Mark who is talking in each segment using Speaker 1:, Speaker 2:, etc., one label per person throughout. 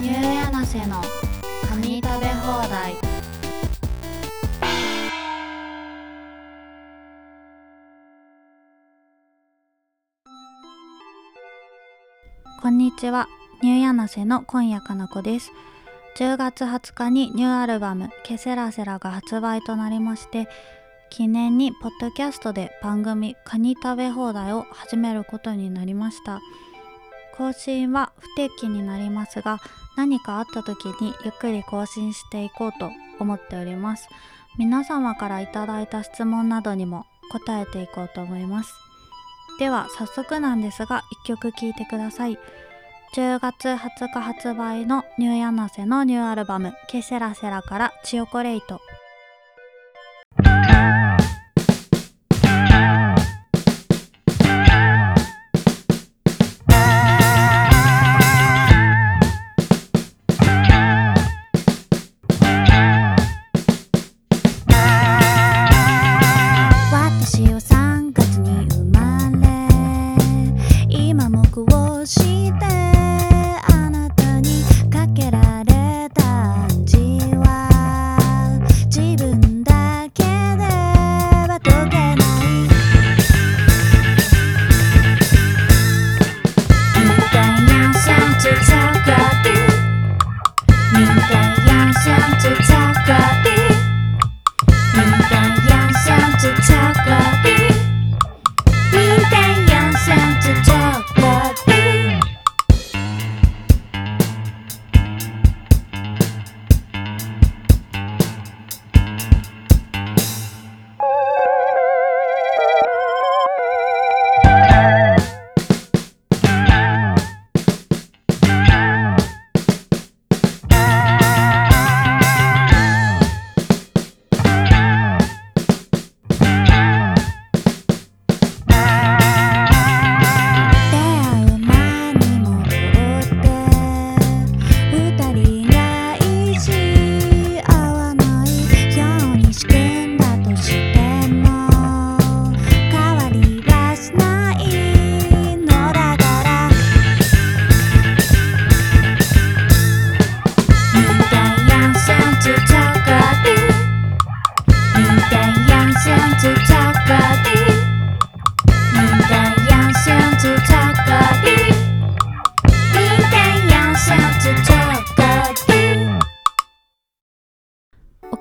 Speaker 1: ニューヤナセのカニ食べ放題。こんにちは。ニューヤナセの今夜かな子です。10月20日にニューアルバム「ケセラセラ」が発売となりまして記念にポッドキャストで番組「カニ食べ放題」を始めることになりました。更新は不定期になりますが何かあった時にゆっくり更新していこうと思っております。皆様からいただいた質問などにも答えていこうと思います。では早速なんですが1曲聴いてください。10月20日発売のニューヤナセのニューアルバム「ケセラセラ」から「チヨコレイト」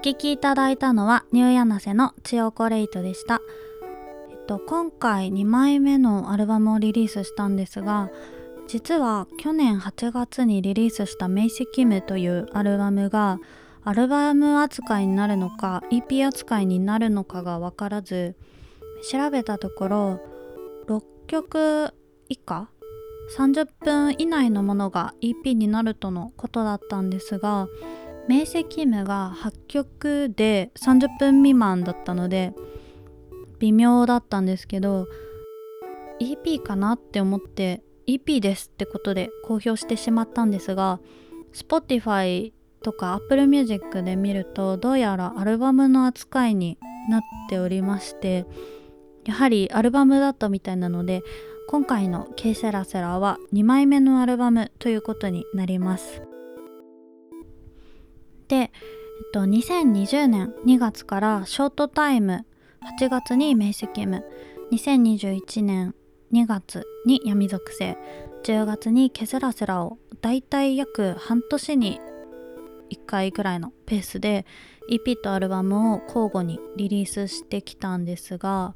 Speaker 1: 聴きいただいたのはニューヤナセのチヨコレイトでした。えっと今回2枚目のアルバムをリリースしたんですが実は去年8月にリリースした「メイシキム」というアルバムがアルバム扱いになるのか EP 扱いになるのかが分からず調べたところ6曲以下30分以内のものが EP になるとのことだったんですが明晰夢が8曲で30分未満だったので微妙だったんですけど EP かなって思って EP ですってことで公表してしまったんですが Spotify とか Apple Music で見るとどうやらアルバムの扱いになっておりましてやはりアルバムだったみたいなので今回の「ケイセラセラ」は2枚目のアルバムということになります。で、えっと、2020年2月からショートタイム8月にメイスキム2021年2月に闇属性10月にケセラセラをだいたい約半年に1回ぐらいのペースで EP とアルバムを交互にリリースしてきたんですが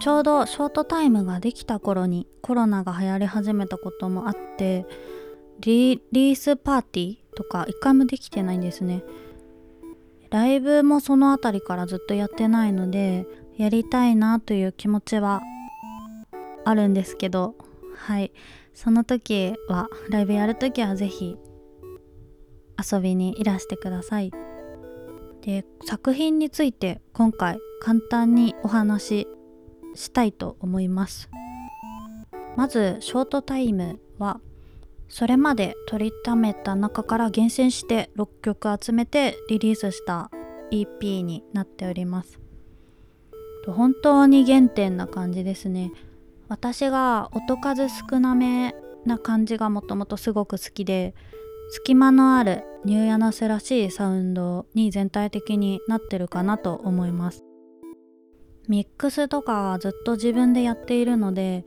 Speaker 1: ちょうどショートタイムができた頃にコロナが流行り始めたこともあってリリースパーティーとか一回もできてないんですね。ライブもそのあたりからずっとやってないのでやりたいなという気持ちはあるんですけどはい。その時はライブやる時は是非遊びにいらしてください。で作品について今回簡単にお話ししたいと思います。まずショートタイムはそれまで取りためた中から厳選して6曲集めてリリースした EP になっております。本当に原点な感じですね。私が音数少なめな感じがもともとすごく好きで隙間のあるニューヤナスらしいサウンドに全体的になってるかなと思います。ミックスとかずっと自分でやっているので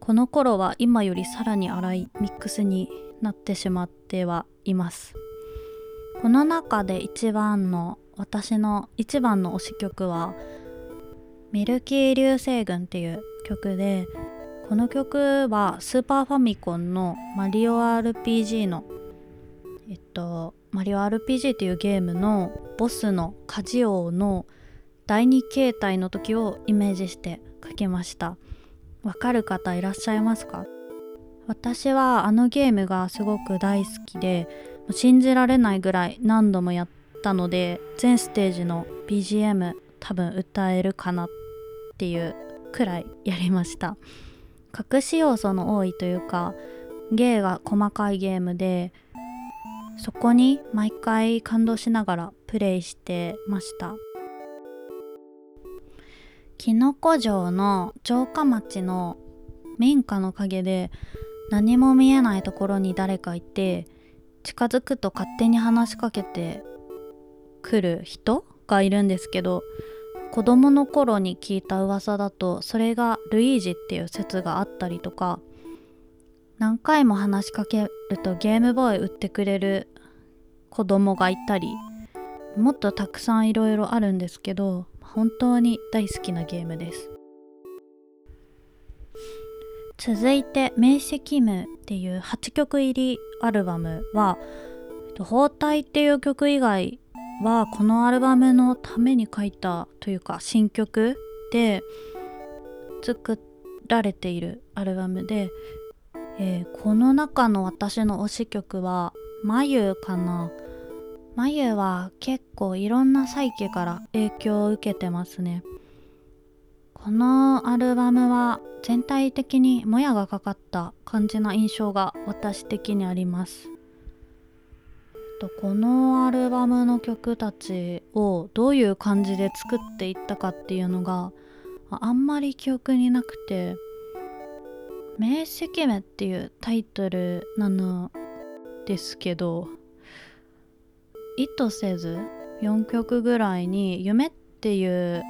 Speaker 1: この頃は今よりさらに荒いミックスになってしまってはいます。この中で一番の私の一番の推し曲はミルキー流星群っていう曲でこの曲はスーパーファミコンのマリオ RPG のえっとマリオ RPG っていうゲームのボスのカジオの第2形態の時をイメージして書きました。わかる方いらっしゃいますか？私はあのゲームがすごく大好きで信じられないぐらい何度もやったので全ステージの BGM 多分歌えるかなっていうくらいやりました。隠し要素の多いというか芸が細かいゲームでそこに毎回感動しながらプレイしてました。きのこ城の城下町の民家の陰で何も見えないところに誰かいて近づくと勝手に話しかけてくる人がいるんですけど子供の頃に聞いた噂だとそれがルイージっていう説があったりとか何回も話しかけるとゲームボーイ売ってくれる子供がいたりもっとたくさんいろいろあるんですけど本当に大好きなゲームです。続いて「明晰夢」っていう8曲入りアルバムは「包帯」っていう曲以外はこのアルバムのために書いたというか新曲で作られているアルバムで、えー、この中の私の推し曲は「眉」かな眉は結構いろんなサイケから影響を受けてますね。このアルバムは全体的にもやがかかった感じな印象が私的にあります。このアルバムの曲たちをどういう感じで作っていったかっていうのがあんまり記憶になくて「明晰夢」っていうタイトルなのですけど意図せず4曲ぐらいに「夢」っていう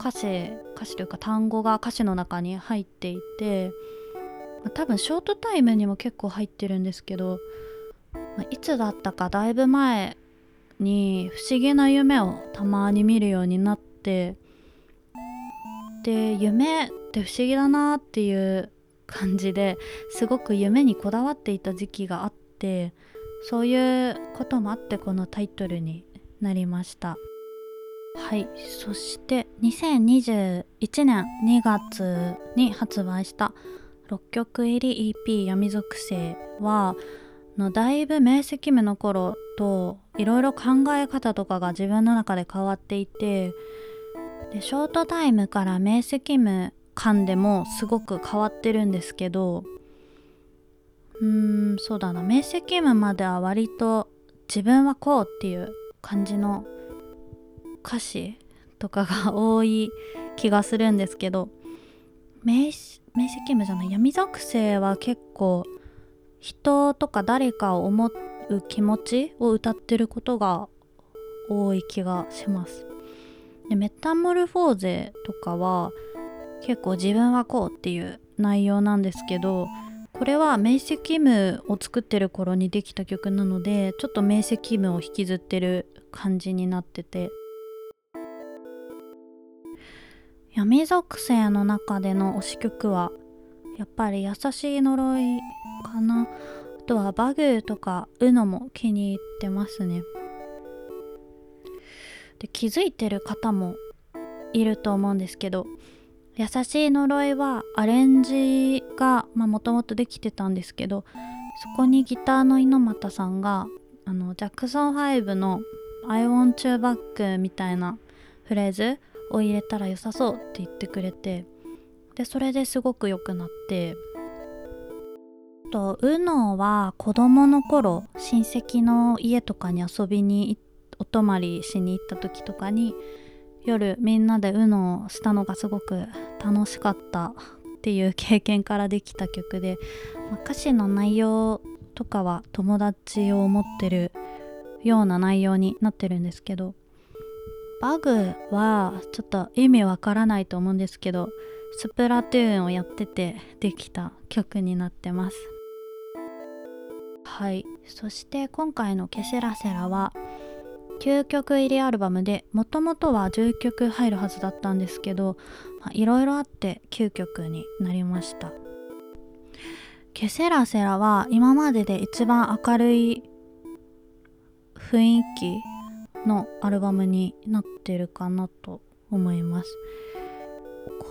Speaker 1: 歌詞歌詞というか単語が歌詞の中に入っていて多分ショートタイムにも結構入ってるんですけどいつだったかだいぶ前に不思議な夢をたまに見るようになってで夢って不思議だなっていう感じですごく夢にこだわっていた時期があってそういうこともあってこのタイトルになりました。はい。そして2021年2月に発売した6曲入り EP「闇属性は」のだいぶ明晰夢の頃といろいろ考え方とかが自分の中で変わっていてでショートタイムから明晰夢間でもすごく変わってるんですけどうーんそうだな明晰夢までは割と自分はこうっていう感じの歌詞とかが多い気がするんですけど明晰夢じゃない闇属性は結構人とか誰かを思う気持ちを歌ってることが多い気がします。でメタモルフォーゼとかは結構自分はこうっていう内容なんですけどこれは明晰夢を作ってる頃にできた曲なのでちょっと明晰夢を引きずってる感じになってて。闇属性の中での推し曲はやっぱり優しい呪いかな。あとはバグとか UNO も気に入ってますね。で気づいてる方もいると思うんですけど優しい呪いはアレンジがもともとできてたんですけどそこにギターの猪俣さんがあのジャクソン5の「I want you back」みたいなフレーズを入れたら良さそうって言ってくれてでそれですごく良くなって。と UNO は子供の頃親戚の家とかに遊びにお泊まりしに行った時とかに夜みんなで UNO をしたのがすごく楽しかったっていう経験からできた曲で、まあ、歌詞の内容とかは友達を思ってるような内容になってるんですけどバグはちょっと意味わからないと思うんですけどスプラトゥーンをやっててできた曲になってます。はい。そして今回の「ケセラセラ」は9曲入りアルバムでもともとは10曲入るはずだったんですけどいろいろあって9曲になりました。ケセラセラは今までで一番明るい雰囲気のアルバムになってるかなと思います。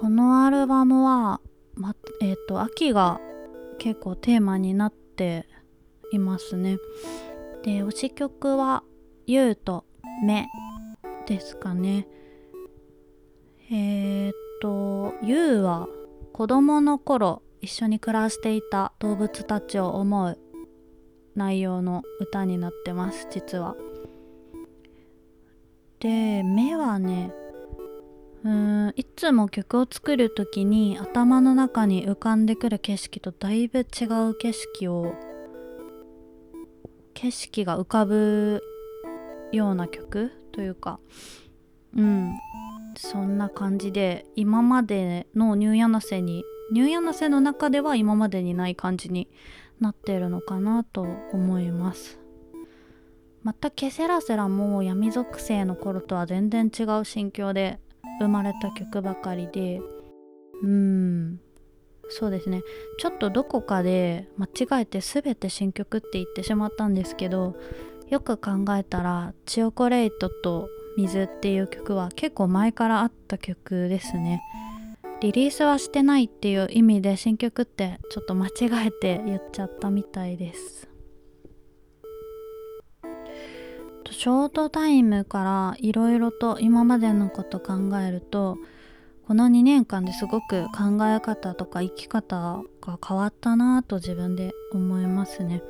Speaker 1: このアルバムは、ま、えっ、ー、と秋が結構テーマになっていますね。で推し曲は「ゆう」と「目」ですかねえっ、と「ゆう」は子供の頃一緒に暮らしていた動物たちを思う内容の歌になってます実は。で目はねうーんいつも曲を作る時に頭の中に浮かんでくる景色とだいぶ違う景色を景色が浮かぶような曲というかうんそんな感じで今までのニューヤナセにニューヤナセの中では今までにない感じになってるのかなと思います。またケセラセラも闇属性の頃とは全然違う心境で生まれた曲ばかりでうんそうですね。ちょっとどこかで間違えて全て新曲って言ってしまったんですけどよく考えたら「チオコレイトと水」っていう曲は結構前からあった曲ですね。リリースはしてないっていう意味で新曲ってちょっと間違えて言っちゃったみたいです。ショートタイムからいろいろと今までのこと考えるとこの2年間ですごく考え方とか生き方が変わったなぁと自分で思いますね。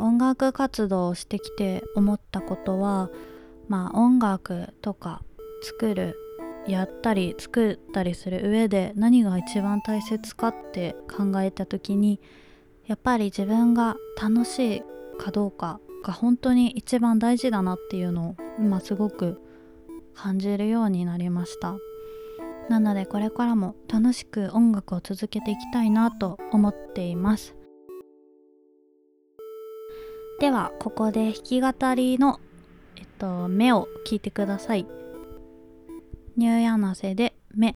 Speaker 1: 音楽活動をしてきて思ったことはまあ音楽とか作るやったり作ったりする上で何が一番大切かって考えた時にやっぱり自分が楽しいかどうかが本当に一番大事だなっていうのを今すごく感じるようになりました。なのでこれからも楽しく音楽を続けていきたいなと思っています。ではここで弾き語りのえっと目を聞いてください。ニューヤナセで目。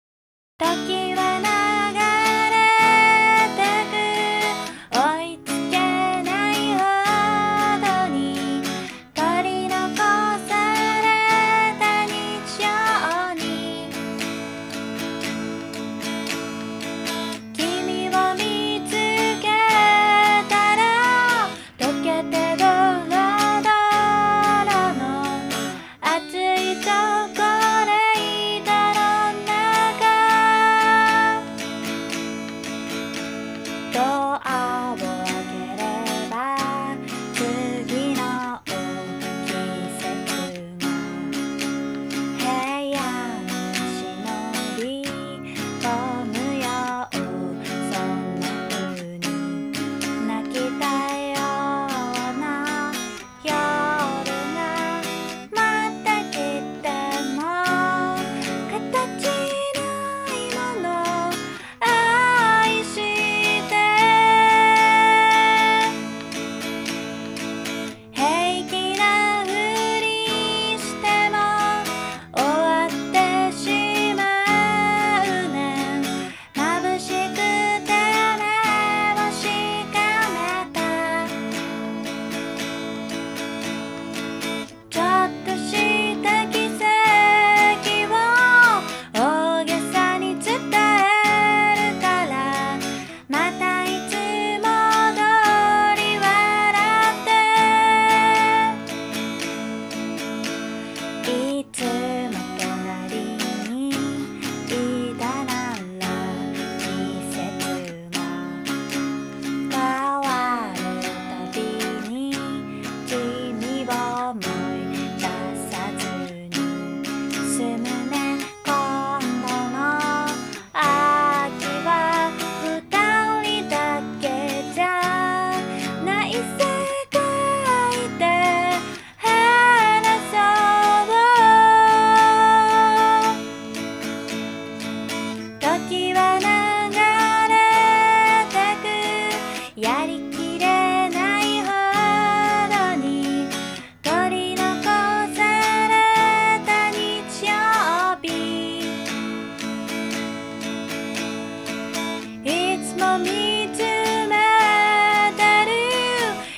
Speaker 1: 見つめてる。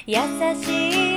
Speaker 1: 優しい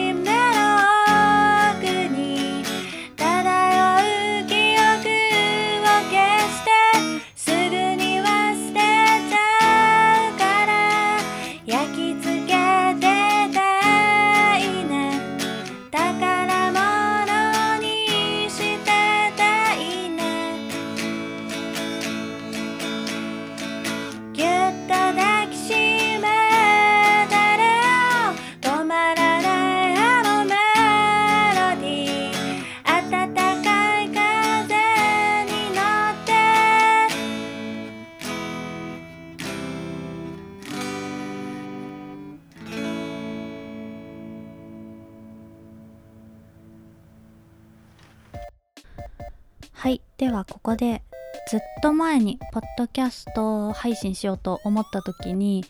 Speaker 1: はい。ではここでずっと前にポッドキャスト配信しようと思った時に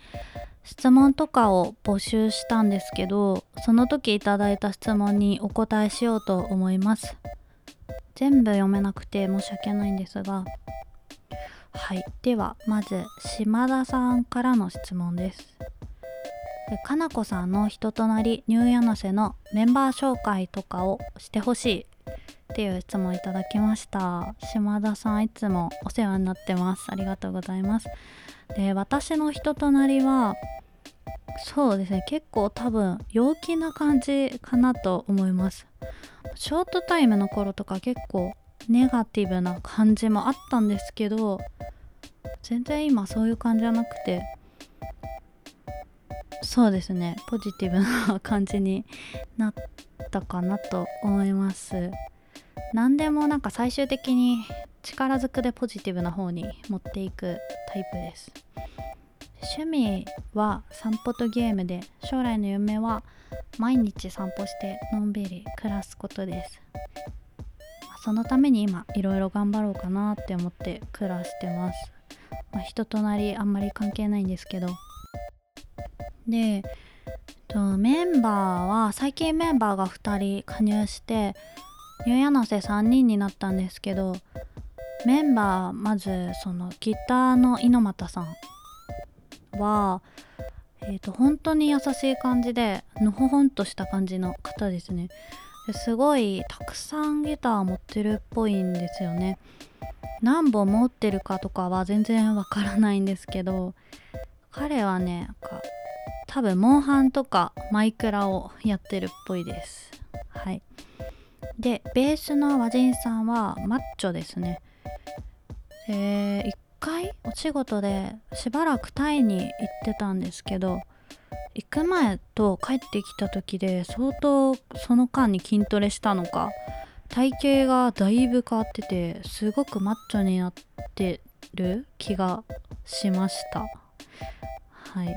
Speaker 1: 質問とかを募集したんですけどその時いただいた質問にお答えしようと思います。全部読めなくて申し訳ないんですが。はい。ではまず島田さんからの質問です。でかなこさんの人となりニューヤナセのメンバー紹介とかをしてほしい。っていう質問いただきました。島田さんいつもお世話になってます。ありがとうございます。で私の人となりはそうですね。結構多分陽気な感じかなと思います。ショートタイムの頃とか結構ネガティブな感じもあったんですけど全然今そういう感じじゃなくてそうですね。ポジティブな感じになったかなと思います。何でもなんか最終的に力ずくでポジティブな方に持っていくタイプです。趣味は散歩とゲームで将来の夢は毎日散歩してのんびり暮らすことです。そのために今いろいろ頑張ろうかなって思って暮らしてます、まあ、人となりあんまり関係ないんですけど。でとメンバーは最近メンバーが2人加入してニューヤナセ3人になったんですけどメンバーまずそのギターの猪俣さんはえー、と本当に優しい感じでのほほんとした感じの方ですね。ですごいたくさんギター持ってるっぽいんですよね。何本持ってるかとかは全然わからないんですけど彼はね多分モンハンとかマイクラをやってるっぽいです。はい。でベースの和人さんはマッチョですね。で一回お仕事でしばらくタイに行ってたんですけど行く前と帰ってきた時で相当その間に筋トレしたのか体型がだいぶ変わっててすごくマッチョになってる気がしました。はい。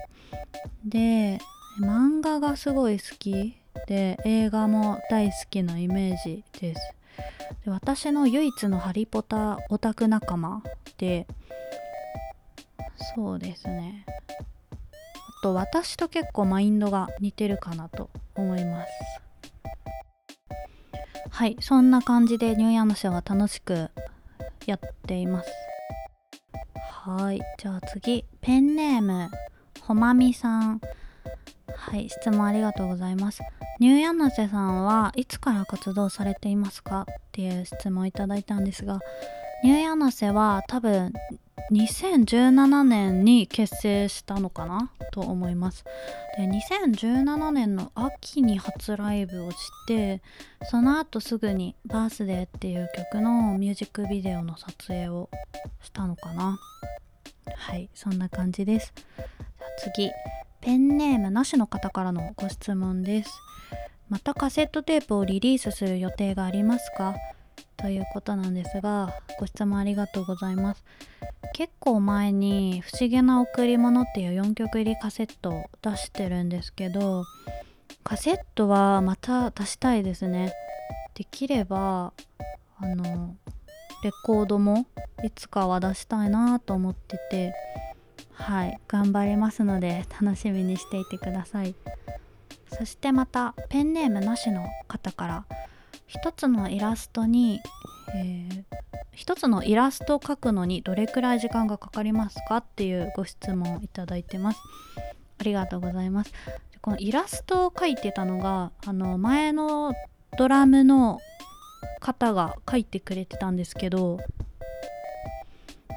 Speaker 1: で漫画がすごい好き。で映画も大好きなイメージです。で私の唯一のハリポタオタク仲間でそうですね。あと私と結構マインドが似てるかなと思います。はいそんな感じでニューイヤンのショーは楽しくやっています。はいじゃあ次ペンネームほまみさん。はい質問ありがとうございます。ニューヤンナセさんはいつから活動されていますか？っていう質問をいただいたんですがニューヤンナセは多分2017年に結成したのかなと思います。で2017年の秋に初ライブをしてその後すぐに「バースデー」っていう曲のミュージックビデオの撮影をしたのかな。はいそんな感じです。次。ペンネームなしの方からのご質問です。またカセットテープをリリースする予定がありますか？ということなんですがご質問ありがとうございます。結構前に「不思議な贈り物」っていう4曲入りカセットを出してるんですけどカセットはまた出したいですね。できればあのレコードもいつかは出したいなと思っててはい。頑張りますので楽しみにしていてください。そしてまたペンネームなしの方から一つのイラストに、えー一つのイラストを描くのにどれくらい時間がかかりますかっていうご質問をいただいてます。ありがとうございます。このイラストを描いてたのがあの前のドラムの方が描いてくれてたんですけど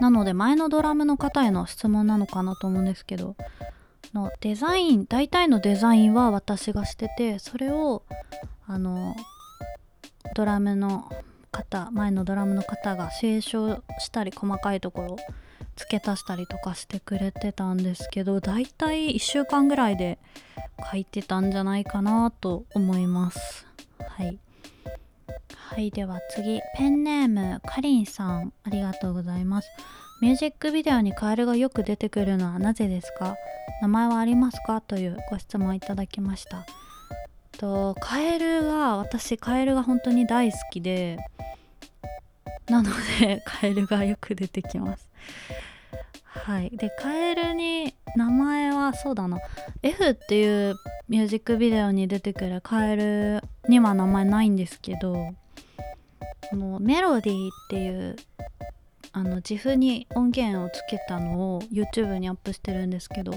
Speaker 1: なので前のドラムの方への質問なのかなと思うんですけどのデザイン大体のデザインは私がしててそれをあのドラムの方前のドラムの方が清書したり細かいところ付け足したりとかしてくれてたんですけどだいたい1週間ぐらいで書いてたんじゃないかなと思います。はい。はいでは次ペンネームかりんさんありがとうございます。ミュージックビデオにカエルがよく出てくるのはなぜですか？名前はありますか？というご質問いただきました。とカエルが私カエルが本当に大好きでなので カエルがよく出てきます。はい。でカエルに名前はそうだな。F っていうミュージックビデオに出てくるカエルには名前ないんですけどこのメロディーっていうあの自負に音源をつけたのを YouTube にアップしてるんですけど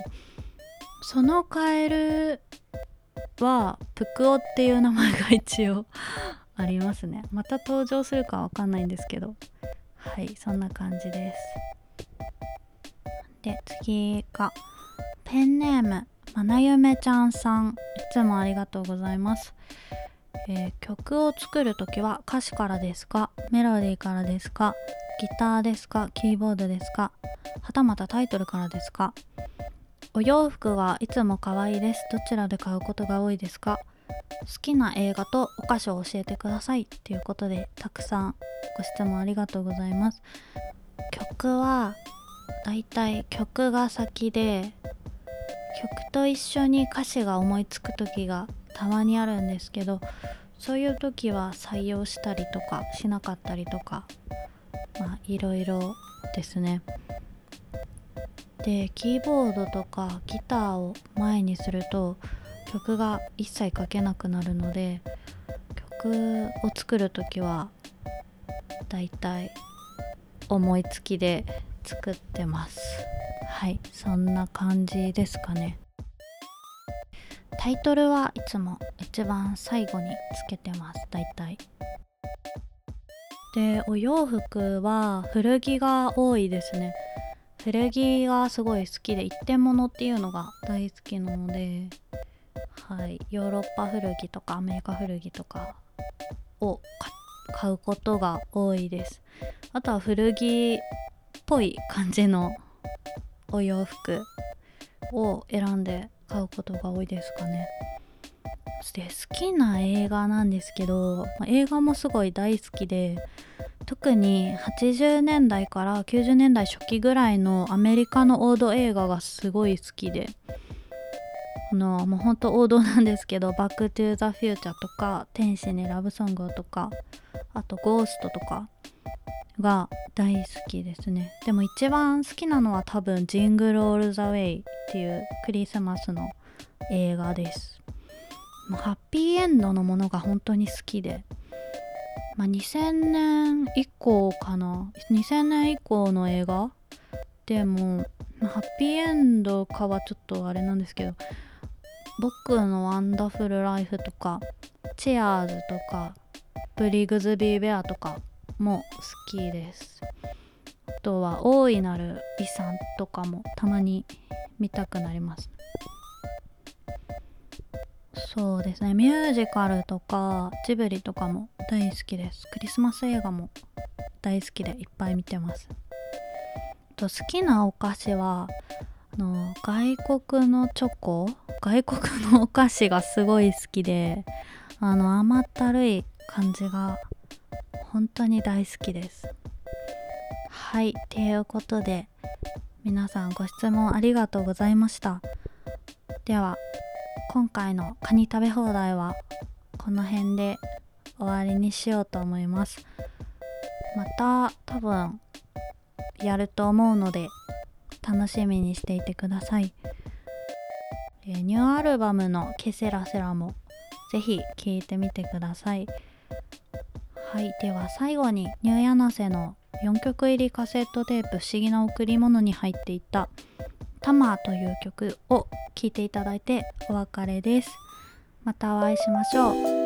Speaker 1: そのカエルはプクオっていう名前が一応 ありますね。また登場するかわかんないんですけど。はいそんな感じです。で次がペンネームまなゆめちゃんさん。いつもありがとうございます。えー、曲を作る時は歌詞からですかメロディーからですかギターですかキーボードですかはたまたタイトルからですか。お洋服はいつも可愛いです。どちらで買うことが多いですか。好きな映画とお菓子を教えてください。ということでたくさんご質問ありがとうございます。曲はだいたい曲が先で曲と一緒に歌詞が思いつく時がたまにあるんですけどそういう時は採用したりとかしなかったりとかまあいろいろですね。でキーボードとかギターを前にすると曲が一切書けなくなるので曲を作る時はだいたい思いつきで作ってます。はいそんな感じですかね。タイトルはいつも一番最後につけてますだいたいでお洋服は古着が多いですね。古着がすごい好きで一点物っていうのが大好きなのではい。ヨーロッパ古着とかアメリカ古着とかを買うことが多いです。あとは古着っぽい感じのお洋服を選んで買うことが多いですかね。で好きな映画なんですけど、まあ、映画もすごい大好きで特に80年代から90年代初期ぐらいのアメリカの王道映画がすごい好きであのもうほんと王道なんですけど「バック・トゥ・ザ・フューチャー」とか「天使にラブソング」とかあと「ゴースト」とかが大好きですね。でも一番好きなのは多分「ジングル・オール・ザ・ウェイ」っていうクリスマスの映画です。もうハッピーエンドのものが本当に好きで、まあ、2000年以降かな。2000年以降の映画でも、まあ、ハッピーエンドかはちょっとあれなんですけど僕のワンダフルライフとかチェアーズとかブリグズビーベアとかも好きです。あとは大いなる遺産とかもたまに見たくなります。そうですね。ミュージカルとかジブリとかも大好きです。クリスマス映画も大好きでいっぱい見てます。と好きなお菓子はあの外国のチョコ？外国のお菓子がすごい好きであの甘ったるい感じが本当に大好きです。はいということで皆さんご質問ありがとうございました。では今回のカニ食べ放題はこの辺で終わりにしようと思います。また多分やると思うので楽しみにしていてください、ニューアルバムの「ケセラセラ」もぜひ聴いてみてください。はいでは最後にニューヤナセの
Speaker 2: 4曲入りカセットテープ「不思議な贈り物」に入っていた「タマー」という曲を聴いていただいてお別れです。またお会いしましょう。